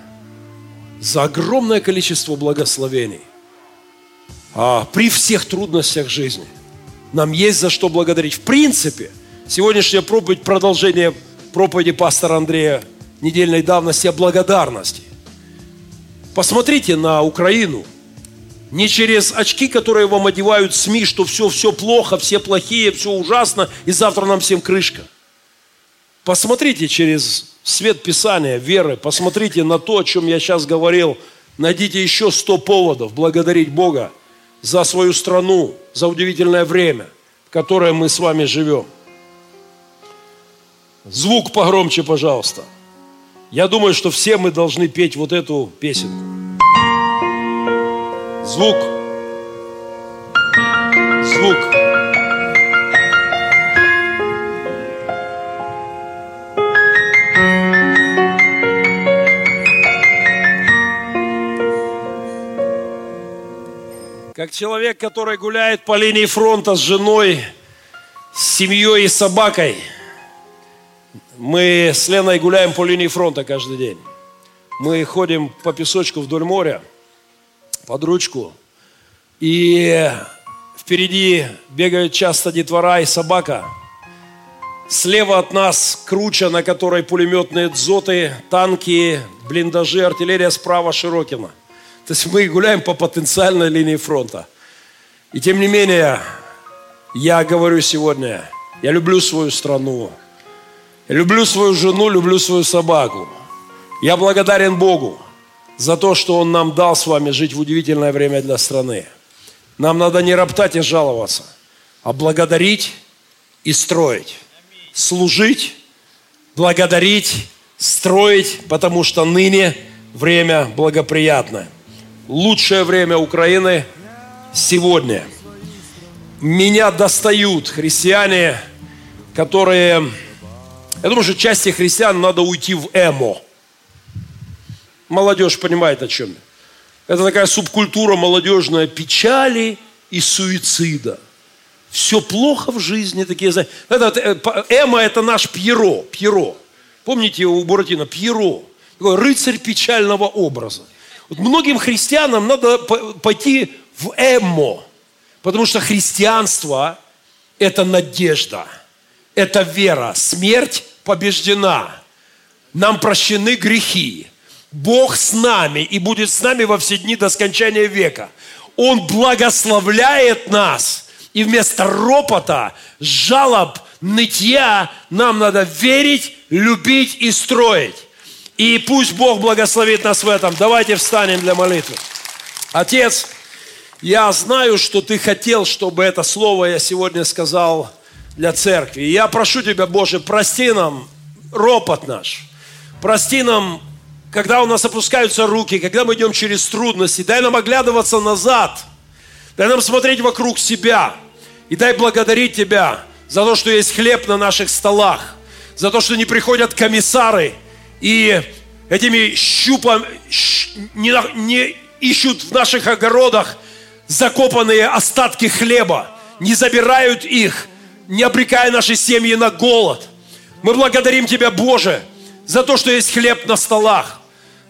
S1: за огромное количество благословений. А при всех трудностях жизни нам есть за что благодарить. В принципе, сегодняшняя проповедь, продолжение проповеди пастора Андрея недельной давности о благодарности. Посмотрите на Украину. Не через очки, которые вам одевают СМИ, что все, все плохо, все плохие, все ужасно, и завтра нам всем крышка. Посмотрите через свет Писания, веры, посмотрите на то, о чем я сейчас говорил. Найдите еще сто поводов благодарить Бога за свою страну, за удивительное время, в которое мы с вами живем. Звук погромче, пожалуйста. Я думаю, что все мы должны петь вот эту песенку. Звук. Звук. Как человек, который гуляет по линии фронта с женой, с семьей и собакой – мы с Леной гуляем по линии фронта каждый день. Мы ходим по песочку вдоль моря, под ручку. И впереди бегают часто детвора и собака. Слева от нас круча, на которой пулеметные дзоты, танки, блиндажи, артиллерия справа Широкина. То есть мы гуляем по потенциальной линии фронта. И тем не менее, я говорю сегодня, я люблю свою страну, Люблю свою жену, люблю свою собаку. Я благодарен Богу за то, что Он нам дал с вами жить в удивительное время для страны. Нам надо не роптать и жаловаться, а благодарить и строить, служить благодарить, строить, потому что ныне время благоприятное. Лучшее время Украины сегодня. Меня достают христиане, которые... Я думаю, что части христиан надо уйти в эмо. Молодежь понимает, о чем я. Это такая субкультура молодежная печали и суицида. Все плохо в жизни, такие, это, э, Эма это наш Пьеро, Пьеро. Помните у Буратино, Пьеро, такой рыцарь печального образа. Вот многим христианам надо пойти в Эмо, потому что христианство – это надежда, это вера, смерть побеждена, нам прощены грехи, Бог с нами и будет с нами во все дни до скончания века. Он благословляет нас. И вместо ропота, жалоб, нытья нам надо верить, любить и строить. И пусть Бог благословит нас в этом. Давайте встанем для молитвы. Отец, я знаю, что Ты хотел, чтобы это слово я сегодня сказал для церкви. Я прошу Тебя, Боже, прости нам ропот наш. Прости нам когда у нас опускаются руки, когда мы идем через трудности, дай нам оглядываться назад, дай нам смотреть вокруг себя, и дай благодарить Тебя за то, что есть хлеб на наших столах, за то, что не приходят комиссары и этими щупом не, не ищут в наших огородах закопанные остатки хлеба, не забирают их, не обрекая наши семьи на голод. Мы благодарим Тебя, Боже, за то, что есть хлеб на столах,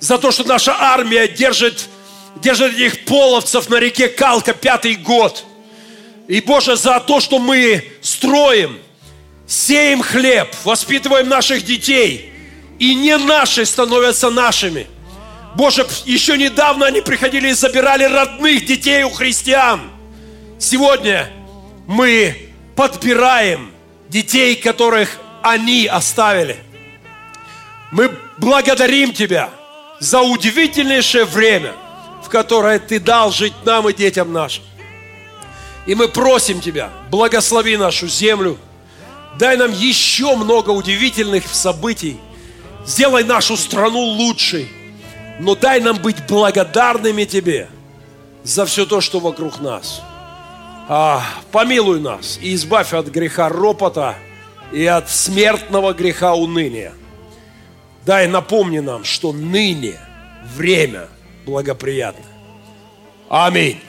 S1: за то, что наша армия держит, держит этих половцев на реке Калка пятый год. И, Боже, за то, что мы строим, сеем хлеб, воспитываем наших детей, и не наши становятся нашими. Боже, еще недавно они приходили и забирали родных детей у христиан. Сегодня мы подбираем детей, которых они оставили. Мы благодарим Тебя за удивительнейшее время, в которое Ты дал жить нам и детям нашим. И мы просим Тебя, благослови нашу землю, дай нам еще много удивительных событий, сделай нашу страну лучшей, но дай нам быть благодарными Тебе за все то, что вокруг нас. А, помилуй нас и избавь от греха ропота и от смертного греха уныния. Дай напомни нам, что ныне время благоприятно. Аминь.